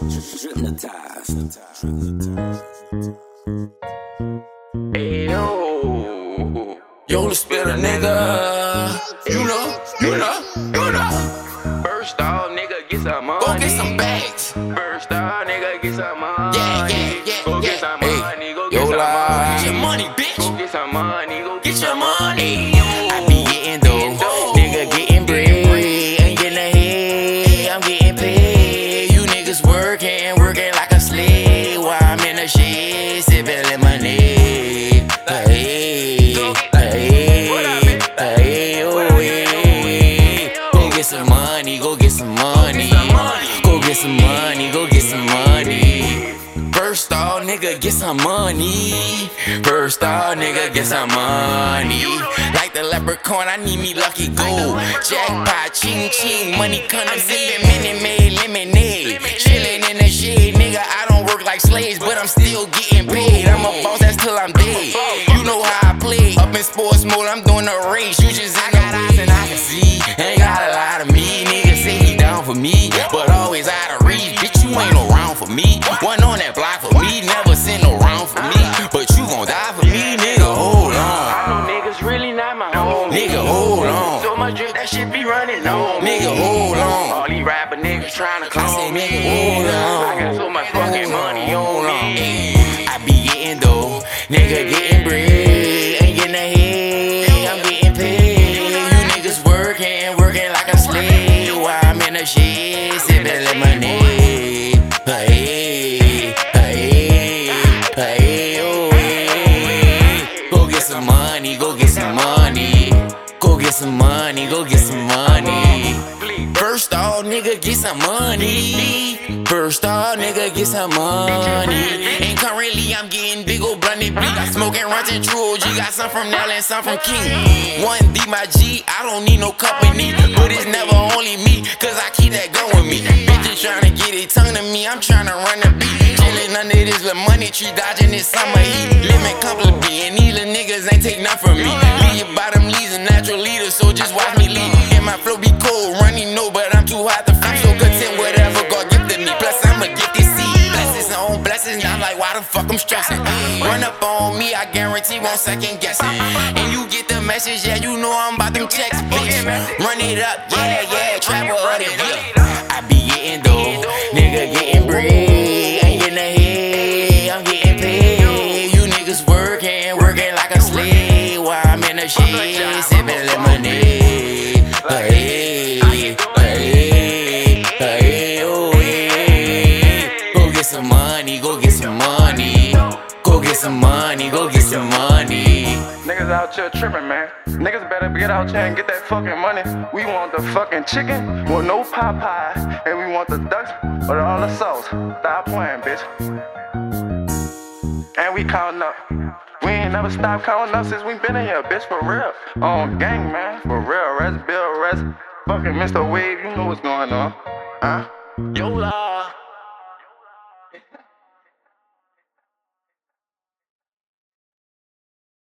Hypnotized. Yo, the spitter nigga. You know, you know, you know. First off, nigga, get some money. Go get some bags. First off, nigga, get some money. Yeah, yeah, yeah, Go get yeah. some Hey, money. Go yo, get some money. Get your money, Go bitch. get some money. First off, nigga, get some money. First off, nigga, get some money. Like the leprechaun, I need me lucky gold. Jackpot, ching ching, money coming. I'm sipping Minute Maid lemonade. Chilling in the shade, nigga. I don't work like slaves, but I'm still getting paid. I'm a boss, that's till I'm dead. You know how I play. Up in sports mode, I'm doing a race. You just in the eyes and I can see. Clone said, me. nigga, hold on. I got so much fucking money on me. I be getting dough, nigga getting bread, ain't getting ahead. I'm getting paid. You niggas working, working like a slave while I'm in the shade, sipping lemonade. Hey, hey, hey, oh, hey. Go get some money, go get some money. Go get some money, go get some money. First off, nigga, get some money. First off, nigga, get some money. And currently, I'm getting big old blunted bleak. I smoking runs and true OG. Got some from Nell and some from King. One D my G, I don't need no company. But it's never only me, cause I keep that gun with me. Bitches tryna get it tongue to me, I'm tryna run the beat. Chillin' under this little money tree, dodging this summer heat. Living comfortably, and these niggas ain't take nothing from me. Leave your bottom leads a natural leader, so just watch me lead. My flow be cold, running no, but I'm too hot to fight. So content, whatever God gifted me. Plus, I'm a gifted seed. Blessings on blessings, now like, why the fuck I'm stressing? Run up on me, I guarantee won't second guess it. And you get the message, yeah, you know I'm about them checks, bitch. Run it up, yeah, yeah, travel of the year. I be getting dough, nigga getting bread, ain't getting ahead, I'm getting paid. You niggas working, working like a slave while I'm in the shade, sipping lemonade. Some money. Go get some money, go get some money. Niggas out here tripping, man. Niggas better get out here and get that fucking money. We want the fucking chicken with no Popeye, and we want the ducks with all the sauce. Stop playing, bitch. And we counting up. We ain't never stopped counting up since we been in here, bitch, for real. On gang, man, for real. Rest, Bill, rest. Fucking Mr. Wave, you know what's going on. Huh? Yola.